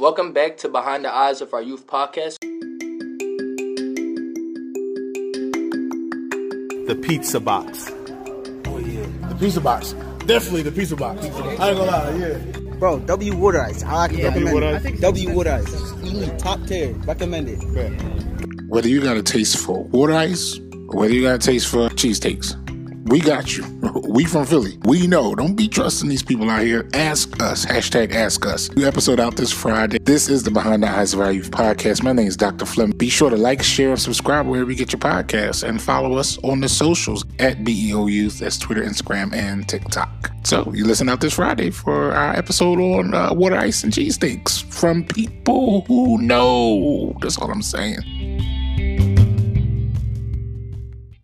Welcome back to Behind the Eyes of Our Youth podcast. The pizza box. Oh, yeah. The pizza box. Definitely the pizza box. I ain't gonna lie, yeah. Bro, W Wood Ice. I like recommend Wood it. W Wood Ice. Elite, top tier. Recommended. Whether you got a taste for water ice, or whether you got a taste for cheesesteaks, we got you. We from Philly. We know. Don't be trusting these people out here. Ask us. Hashtag ask us. New episode out this Friday. This is the Behind the Eyes of Our Youth podcast. My name is Dr. Fleming. Be sure to like, share, and subscribe wherever you get your podcasts and follow us on the socials at BEO Youth. That's Twitter, Instagram, and TikTok. So you listen out this Friday for our episode on uh, water ice and cheesesteaks from people who know. That's all I'm saying.